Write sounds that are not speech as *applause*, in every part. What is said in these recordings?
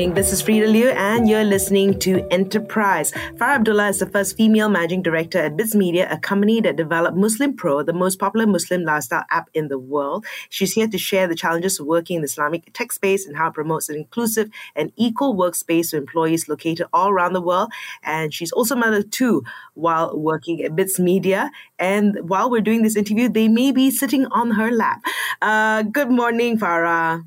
Morning. This is Freda Liu, and you're listening to Enterprise. Fara Abdullah is the first female managing director at Bitsmedia, a company that developed Muslim Pro, the most popular Muslim lifestyle app in the world. She's here to share the challenges of working in the Islamic tech space and how it promotes an inclusive and equal workspace for employees located all around the world. And she's also mother too while working at Bitsmedia. And while we're doing this interview, they may be sitting on her lap. Uh, good morning, Fara.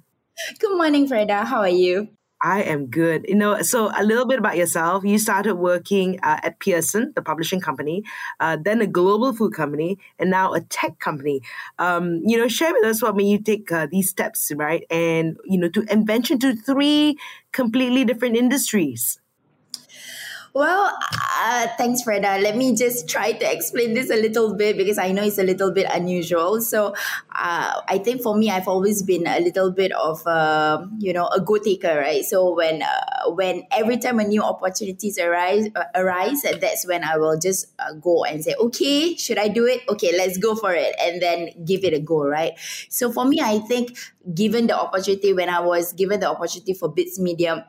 Good morning, Freda. How are you? I am good. You know, so a little bit about yourself. You started working uh, at Pearson, the publishing company, uh, then a global food company, and now a tech company. Um, you know, share with us what made you take uh, these steps, right? And you know, to invention to three completely different industries. Well, uh, thanks, Freda. Let me just try to explain this a little bit because I know it's a little bit unusual. So, uh, I think for me, I've always been a little bit of, uh, you know, a go taker, right? So when uh, when every time a new opportunities arise, uh, arise, that's when I will just uh, go and say, okay, should I do it? Okay, let's go for it, and then give it a go, right? So for me, I think given the opportunity when I was given the opportunity for Bitsmedia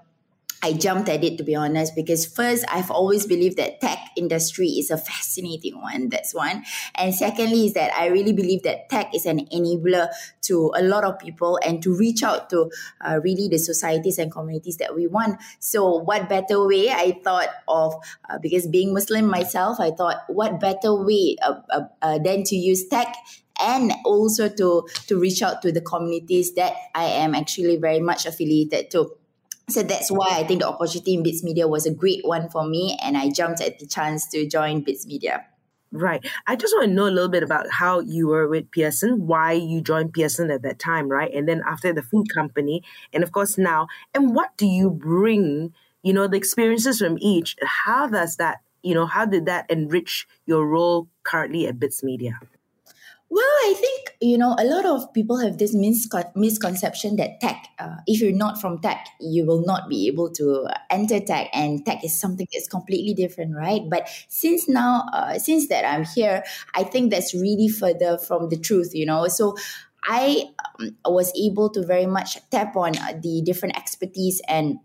I jumped at it to be honest because first I've always believed that tech industry is a fascinating one that's one. And secondly is that I really believe that tech is an enabler to a lot of people and to reach out to uh, really the societies and communities that we want. So what better way I thought of uh, because being Muslim myself I thought what better way uh, uh, uh than to use tech and also to to reach out to the communities that I am actually very much affiliated to so that's why I think the opportunity in Bitsmedia was a great one for me, and I jumped at the chance to join Bitsmedia. Right. I just want to know a little bit about how you were with Pearson, why you joined Pearson at that time, right? And then after the food company, and of course now, and what do you bring, you know, the experiences from each? How does that, you know, how did that enrich your role currently at Bitsmedia? Well, I think, you know, a lot of people have this miscon- misconception that tech, uh, if you're not from tech, you will not be able to enter tech. And tech is something that's completely different, right? But since now, uh, since that I'm here, I think that's really further from the truth, you know. So I um, was able to very much tap on uh, the different expertise and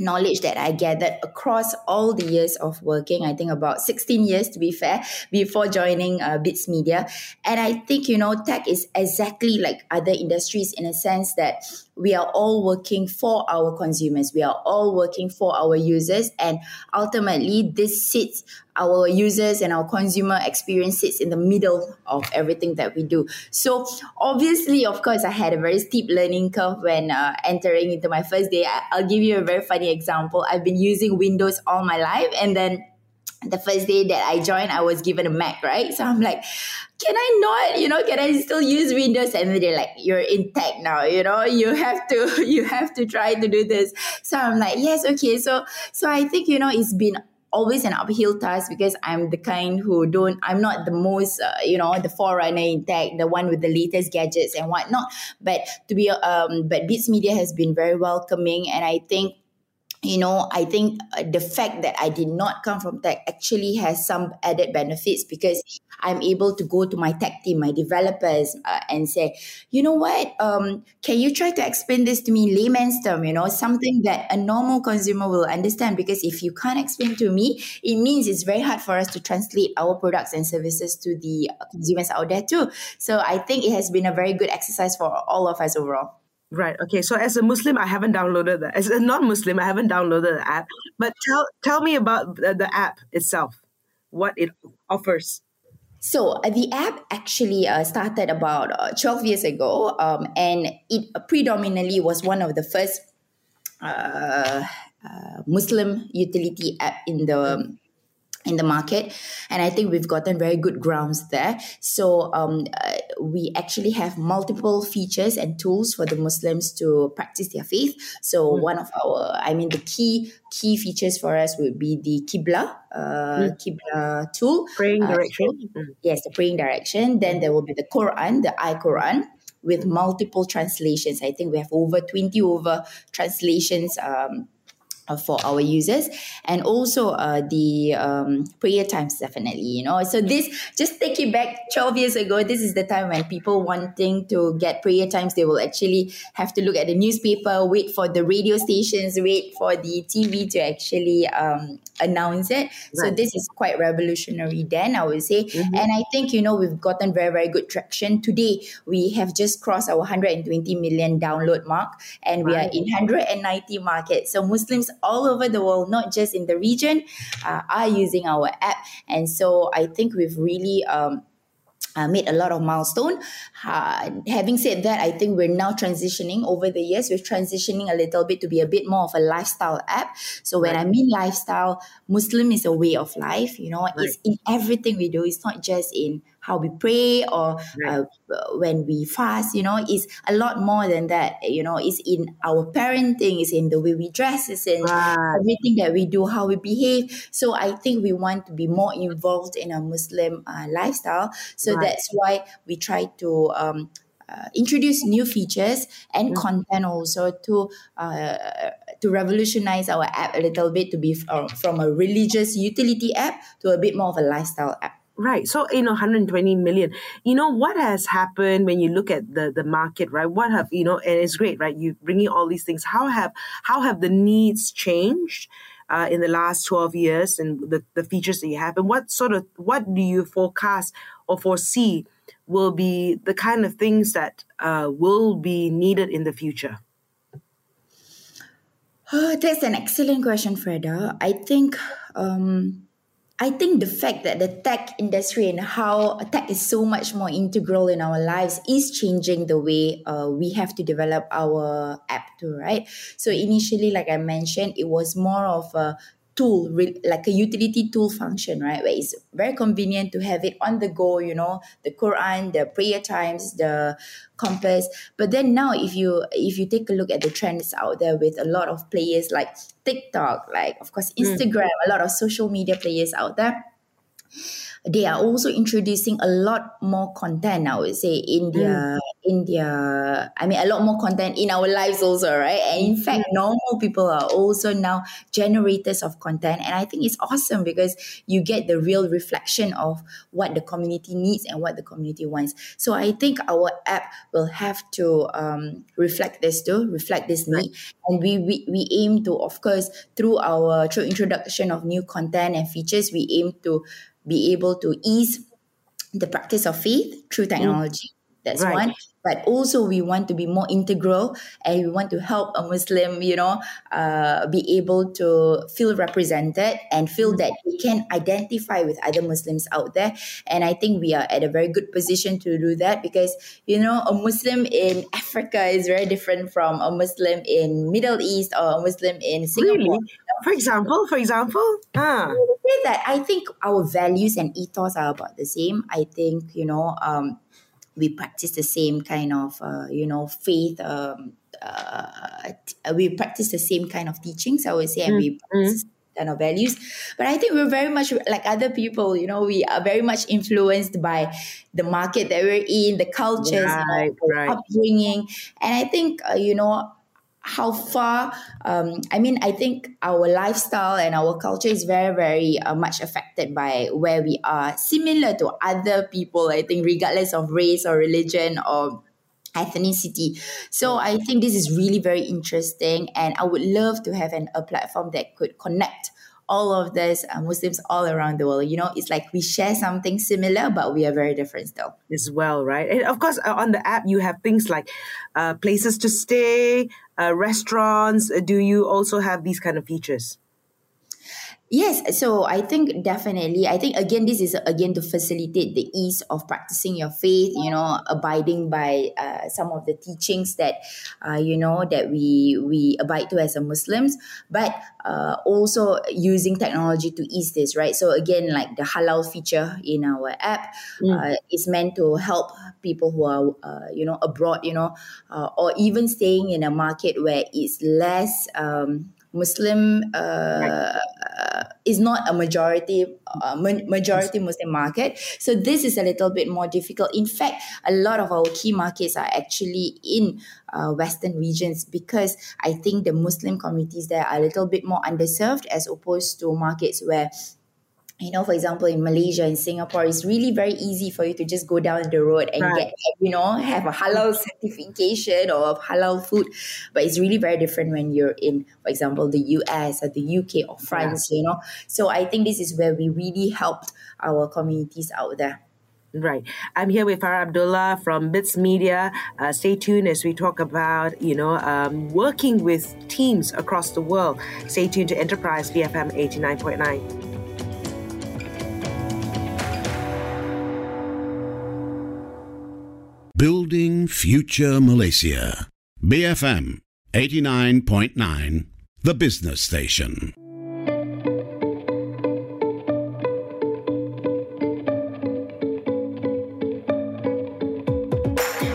knowledge that I gathered across all the years of working. I think about 16 years to be fair before joining uh, Bitsmedia. And I think, you know, tech is exactly like other industries in a sense that we are all working for our consumers. We are all working for our users. And ultimately, this sits our users and our consumer experience sits in the middle of everything that we do. So, obviously, of course, I had a very steep learning curve when uh, entering into my first day. I'll give you a very funny example. I've been using Windows all my life, and then the first day that I joined, I was given a Mac, right? So I'm like, can I not, you know, can I still use Windows? And they're like, you're in tech now, you know, you have to, *laughs* you have to try to do this. So I'm like, yes, okay. So, so I think, you know, it's been always an uphill task because I'm the kind who don't, I'm not the most, uh, you know, the forerunner in tech, the one with the latest gadgets and whatnot. But to be, um, but Bitsmedia has been very welcoming. And I think you know, I think uh, the fact that I did not come from tech actually has some added benefits because I'm able to go to my tech team, my developers, uh, and say, you know what, um, can you try to explain this to me layman's term, you know, something that a normal consumer will understand? Because if you can't explain to me, it means it's very hard for us to translate our products and services to the consumers out there too. So I think it has been a very good exercise for all of us overall. Right. Okay. So as a Muslim, I haven't downloaded that. As a non-Muslim, I haven't downloaded the app. But tell tell me about the, the app itself, what it offers. So uh, the app actually uh, started about uh, 12 years ago, um, and it predominantly was one of the first uh, uh, Muslim utility app in the in the market and i think we've gotten very good grounds there so um, uh, we actually have multiple features and tools for the muslims to practice their faith so mm. one of our i mean the key key features for us would be the Qibla uh, mm. Qibla tool praying uh, direction uh, yes the praying direction then there will be the quran the i quran with multiple translations. I think we have over 20 over translations. Um, for our users and also uh, the um, prayer times definitely you know so this just take it back 12 years ago this is the time when people wanting to get prayer times they will actually have to look at the newspaper wait for the radio stations wait for the tv to actually um, announce it right. so this is quite revolutionary then i would say mm-hmm. and i think you know we've gotten very very good traction today we have just crossed our 120 million download mark and right. we are in 190 markets so muslims all over the world, not just in the region, uh, are using our app. And so I think we've really um, uh, made a lot of milestone. Uh, having said that, I think we're now transitioning over the years. We're transitioning a little bit to be a bit more of a lifestyle app. So when right. I mean lifestyle, Muslim is a way of life. You know, right. it's in everything we do. It's not just in how we pray or right. uh, when we fast you know it's a lot more than that you know it's in our parenting it's in the way we dress it's in right. everything that we do how we behave so i think we want to be more involved in a muslim uh, lifestyle so right. that's why we try to um, uh, introduce new features and mm-hmm. content also to uh, to revolutionize our app a little bit to be uh, from a religious utility app to a bit more of a lifestyle app Right. So, you know, 120 million. You know, what has happened when you look at the, the market, right? What have, you know, and it's great, right? You bringing all these things. How have, how have the needs changed? Uh, in the last 12 years and the, the features that you have and what sort of what do you forecast or foresee will be the kind of things that uh, will be needed in the future oh, *sighs* that's an excellent question freda i think um, I think the fact that the tech industry and how tech is so much more integral in our lives is changing the way uh, we have to develop our app too, right? So initially, like I mentioned, it was more of a tool like a utility tool function right where it's very convenient to have it on the go you know the quran the prayer times the compass but then now if you if you take a look at the trends out there with a lot of players like tiktok like of course mm. instagram mm. a lot of social media players out there they are also introducing a lot more content i would say in their mm. In their i mean a lot more content in our lives also right and in fact mm. normal people are also now generators of content and i think it's awesome because you get the real reflection of what the community needs and what the community wants so i think our app will have to um, reflect this too reflect this need and we, we we aim to of course through our through introduction of new content and features we aim to be able to ease the practice of faith through mm. technology. That's right. one but also we want to be more integral and we want to help a muslim you know uh, be able to feel represented and feel that we can identify with other muslims out there and i think we are at a very good position to do that because you know a muslim in *laughs* africa is very different from a muslim in middle east or a muslim in singapore really? for example for example ah. that i think our values and ethos are about the same i think you know um, we practice the same kind of uh, you know faith um, uh, we practice the same kind of teachings i would say and we mm-hmm. practice kind of values but i think we're very much like other people you know we are very much influenced by the market that we're in the cultures right, you know, right. upbringing and i think uh, you know how far um, i mean i think our lifestyle and our culture is very very uh, much affected by where we are. Similar to other people i think regardless of race or religion or ethnicity. So i think this is really very interesting and i would love to have an, a platform that could connect all of this uh, Muslims all around the world. You know, it's like we share something similar, but we are very different still. As well, right? And of course, uh, on the app, you have things like uh, places to stay, uh, restaurants. Do you also have these kind of features? Yes, so I think definitely. I think again, this is again to facilitate the ease of practicing your faith. You know, abiding by uh, some of the teachings that uh, you know that we we abide to as a Muslims, but uh, also using technology to ease this. Right. So again, like the halal feature in our app mm. Uh, is meant to help people who are uh, you know abroad. You know, uh, or even staying in a market where it's less. Um, Muslim uh, is not a majority uh, majority Muslim market. So this is a little bit more difficult. In fact, a lot of our key markets are actually in uh, Western regions because I think the Muslim communities there are a little bit more underserved as opposed to markets where you know, for example, in Malaysia, in Singapore, it's really very easy for you to just go down the road and right. get, you know, have a halal *laughs* certification or halal food. But it's really very different when you're in, for example, the US or the UK or France, yeah. you know. So I think this is where we really helped our communities out there. Right. I'm here with Fara Abdullah from Bitsmedia. Uh, stay tuned as we talk about, you know, um, working with teams across the world. Stay tuned to Enterprise BFM 89.9. Future Malaysia. BFM 89.9, the business station.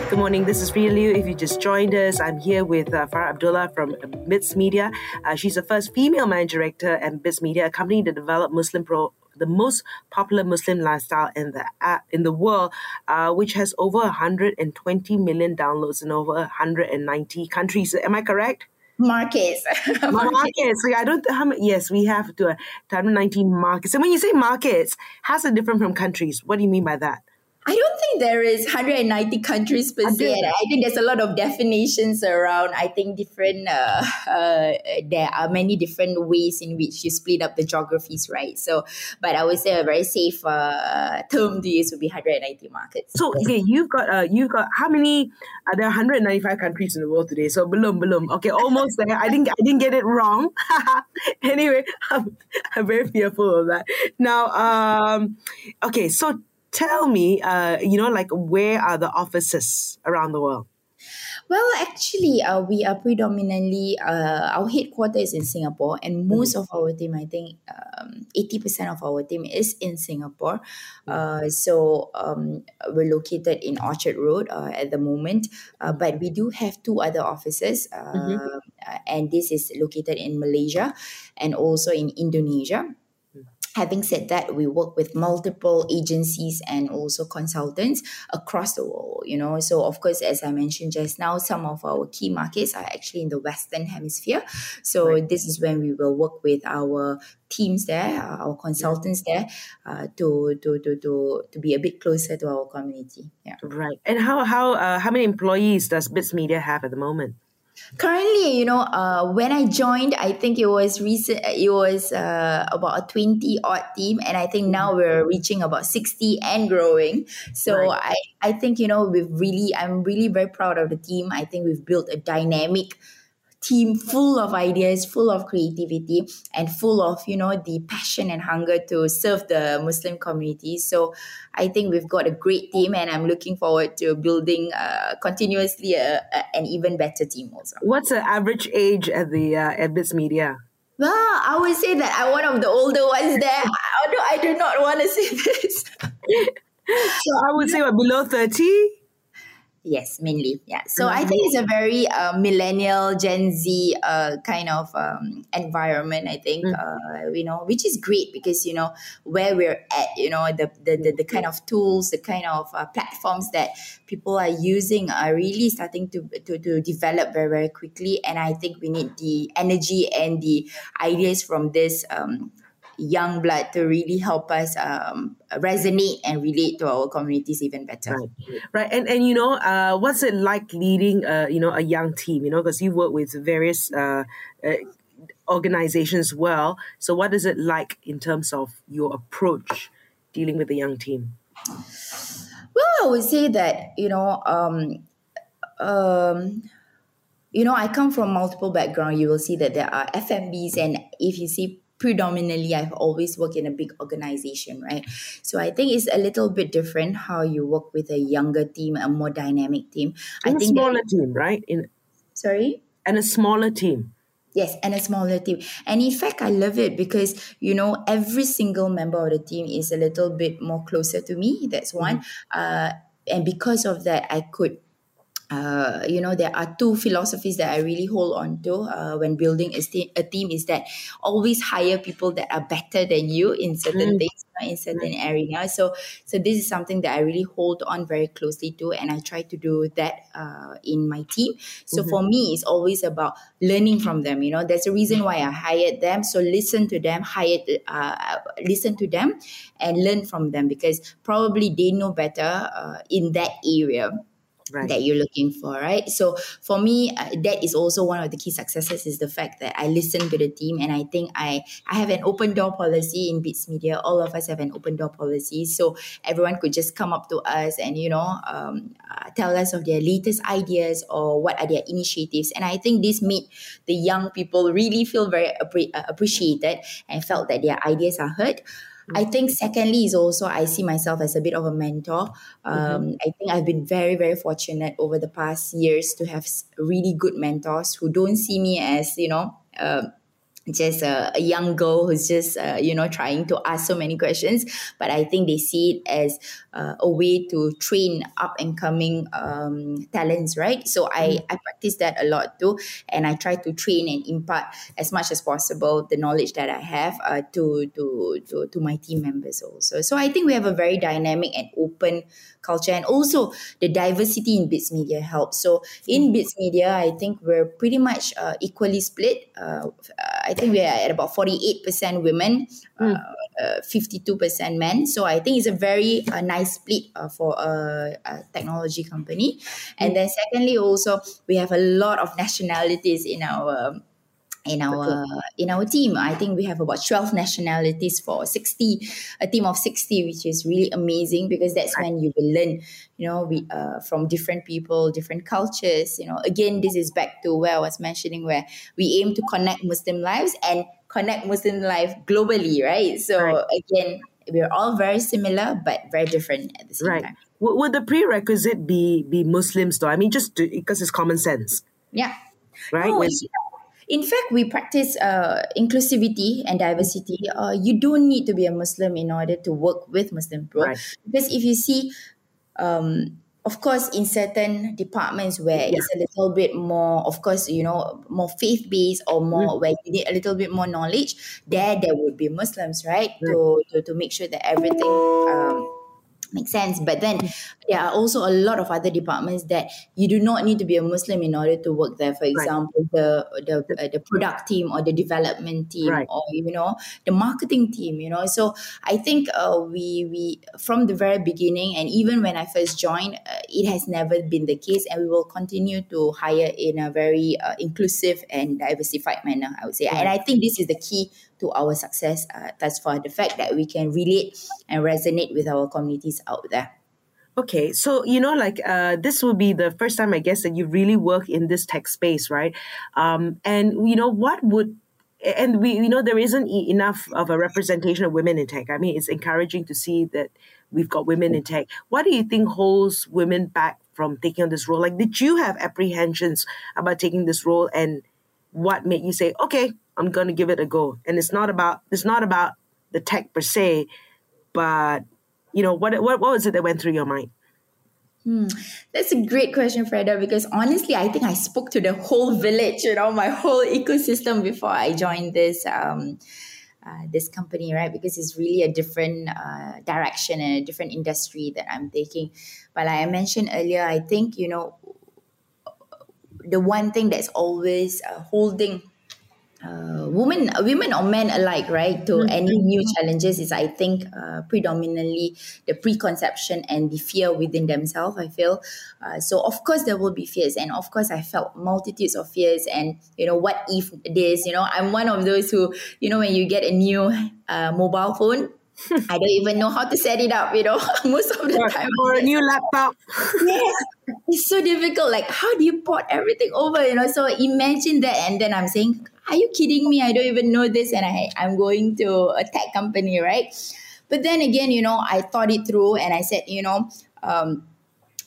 Good morning. This is Ria Liu. If you just joined us, I'm here with uh, Fara Abdullah from Bitsmedia. Uh, she's the first female managing director at Bitsmedia, a company that developed Muslim Pro the most popular Muslim lifestyle in the uh, in the world, uh, which has over 120 million downloads in over 190 countries. Am I correct? Markets. *laughs* markets. So I don't. How many, yes, we have to uh, 190 markets. And when you say markets, how's it different from countries? What do you mean by that? I don't think there is 190 countries per se. I think there's a lot of definitions around. I think different. Uh, uh, there are many different ways in which you split up the geographies, right? So, but I would say a very safe uh, term to use would be 190 markets. So, okay, you've got uh, you've got how many? Uh, there are 195 countries in the world today. So, belum belum. Okay, almost there. I didn't I didn't get it wrong. *laughs* anyway, I'm, *laughs* I'm very fearful of that. Now, um, okay, so tell me, uh, you know, like where are the offices around the world? Well, actually, uh, we are predominantly uh, our headquarters is in Singapore, and most mm-hmm. of our team, I think, um, eighty percent of our team is in Singapore. Mm-hmm. Uh, so um, we're located in Orchard Road uh, at the moment, uh, but we do have two other offices, mm-hmm. Uh, and this is located in Malaysia and also in Indonesia having said that we work with multiple agencies and also consultants across the world you know. So of course as i mentioned just now some of our key markets are actually in the western hemisphere. So right. this is when we will work with our teams there our consultants there uh, to, to to to to be a bit closer to our community. Yeah. Right. And how how uh, how many employees does Bitsmedia have at the moment Currently, you know, uh, when I joined, I think it was recent. It was uh, about a twenty odd team, and I think now we're reaching about sixty and growing. So right. I, I think you know we've really, I'm really very proud of the team. I think we've built a dynamic team full of ideas, full of creativity, and full of you know the passion and hunger to serve the Muslim community. So I think we've got a great team, and I'm looking forward to building uh, continuously a, a, an even better team. Also, what's the average age at the uh, at Bitsmedia? Well, I would say that I'm one of the older ones there. Although I do not want to say *laughs* this. *laughs* so I would say what below thirty. Yes, mainly. Yeah. So mm-hmm. I think it's a very uh, millennial, Gen Z uh, kind of um, environment. I think, mm-hmm. uh, you know, which is great because you know where we're at. You know, the the the, the kind of tools, the kind of uh, platforms that people are using are really starting to, to to develop very very quickly. And I think we need the energy and the ideas from this. Um, young blood to really help us um, resonate and relate to our communities even better. Right, right. And and you know, uh, what's it like leading, uh, you know, a young team? You know, because you work with various uh, uh, organizations well. So, what is it like in terms of your approach dealing with a young team? Well, I would say that you know. Um, um, you know, I come from multiple background. You will see that there are FMBs, and if you see predominantly I've always worked in a big organization, right? So I think it's a little bit different how you work with a younger team, a more dynamic team. And I think a smaller that, team, right? In sorry, and a smaller team. Yes, and a smaller team. And in fact, I love it because, you know, every single member of the team is a little bit more closer to me. That's one. Mm-hmm. Uh, and because of that, I could uh, you know, there are two philosophies that I really hold on to uh, when building a, st- a team is that always hire people that are better than you in certain mm. things, in certain mm. areas. So, so this is something that I really hold on very closely to, and I try to do that uh, in my team. So mm-hmm. for me, it's always about learning from them. You know, there's a reason why I hired them. So listen to them, hire, uh, listen to them, and learn from them because probably they know better uh, in that area right. that you're looking for, right? So for me, uh, that is also one of the key successes is the fact that I listen to the team, and I think I I have an open door policy in Bitsmedia. All of us have an open door policy, so everyone could just come up to us and you know um, uh, tell us of their latest ideas or what are their initiatives, and I think this made the young people really feel very appre- uh, appreciated and felt that their ideas are heard. I think secondly is also I see myself as a bit of a mentor. Um, mm-hmm. I think I've been very very fortunate over the past years to have really good mentors who don't see me as you know. Uh, just a, a, young girl who's just uh, you know trying to ask so many questions. But i think they see it as uh, a way to train up and coming um, talents right? So I, mm. I practice that a lot too and i try to train and impart as much as possible the knowledge that i have uh, to, to to to my team members also. So i think we have a very dynamic and open culture and also the diversity in Bitsmedia helps. So in mm. Bitsmedia i think we're pretty much uh, equally split. Uh, i think we're at about 48% women mm. uh, 52% men so i think it's a very uh, nice split uh, for a, a, technology company and mm. then secondly also we have a lot of nationalities in our in our in our team. I think we have about 12 nationalities for 60 a team of 60 which is really amazing because that's when you will learn you know we uh, from different people different cultures you know. Again this is back to where i was mentioning where we aim to connect muslim lives and connect muslim life globally right? So right. again we're all very similar but very different at the same right. time. Would the prerequisite be be muslims though? I mean just because it's common sense. Yeah. Right? No, in fact, we practice uh, inclusivity and diversity. Uh, you don't need to be a Muslim in order to work with Muslim Pro. Right. Because if you see, um, of course, in certain departments where yeah. it's a little bit more, of course, you know, more faith based or more mm. where you need a little bit more knowledge, there there would be Muslims, right? Mm. To, to to make sure that everything. Um, makes sense but then there are also a lot of other departments that you do not need to be a muslim in order to work there for example right. the the, uh, the product team or the development team right. or you know the marketing team you know so i think uh, we we from the very beginning and even when i first joined uh, it has never been the case and we will continue to hire in a very uh, inclusive and diversified manner i would say right. and i think this is the key to our success uh, thus far. The fact that we can relate and resonate with our communities out there. Okay, so you know, like uh, this will be the first time, I guess, that you really work in this tech space, right? Um, and you know, what would and we you know there isn't enough of a representation of women in tech. I mean, it's encouraging to see that we've got women in tech. What do you think holds women back from taking on this role? Like, did you have apprehensions about taking this role, and what made you say, okay, I'm going to give it a go. And it's not about it's not about the tech per se, but you know what what what was it that went through your mind? Hmm. That's a great question, Freda, because honestly, I think I spoke to the whole village, you know, my whole ecosystem before I joined this um, uh, this company, right? Because it's really a different uh, direction and a different industry that I'm taking. But like I mentioned earlier, I think, you know, the one thing that's always uh, holding uh, women women or men alike right to mm-hmm. any new challenges is i think uh, predominantly the preconception and the fear within themselves i feel uh, so of course there will be fears and of course i felt multitudes of fears and you know what if this you know i'm one of those who you know when you get a new uh, mobile phone *laughs* I don't even know how to set it up, you know, *laughs* most of the or, time. Or a new laptop. *laughs* yeah. It's so difficult. Like, how do you port everything over, you know? So imagine that. And then I'm saying, are you kidding me? I don't even know this. And I, I'm going to a tech company, right? But then again, you know, I thought it through and I said, you know, um,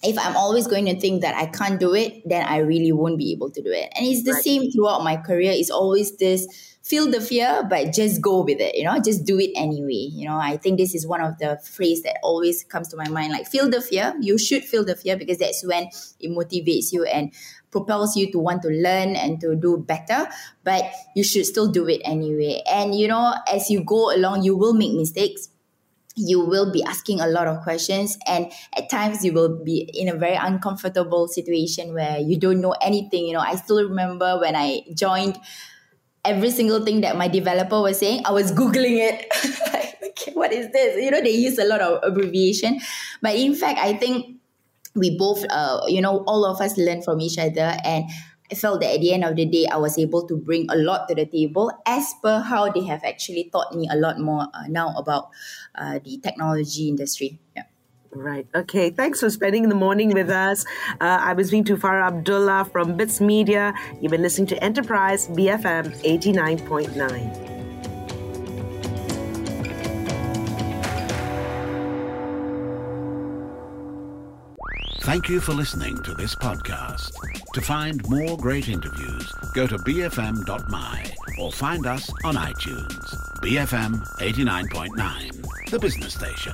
if I'm always going to think that I can't do it, then I really won't be able to do it. And it's the right. same throughout my career. It's always this feel the fear, but just go with it, you know, just do it anyway. You know, I think this is one of the phrase that always comes to my mind. Like feel the fear. You should feel the fear because that's when it motivates you and propels you to want to learn and to do better but you should still do it anyway and you know as you go along you will make mistakes you will be asking a lot of questions and at times you will be in a very uncomfortable situation where you don't know anything you know i still remember when i joined every single thing that my developer was saying i was googling it *laughs* okay, what is this you know they use a lot of abbreviation but in fact i think we both uh, you know all of us learn from each other and I felt that at the end of the day, I was able to bring a lot to the table as per how they have actually taught me a lot more uh, now about uh, the technology industry. Yeah. Right. Okay. Thanks for spending the morning with us. Uh, I was being Fara Abdullah from Bitsmedia. You've been listening to Enterprise BFM 89.9. Thank you for listening to this podcast. To find more great interviews, go to bfm.my or find us on iTunes. BFM 89.9, the business station.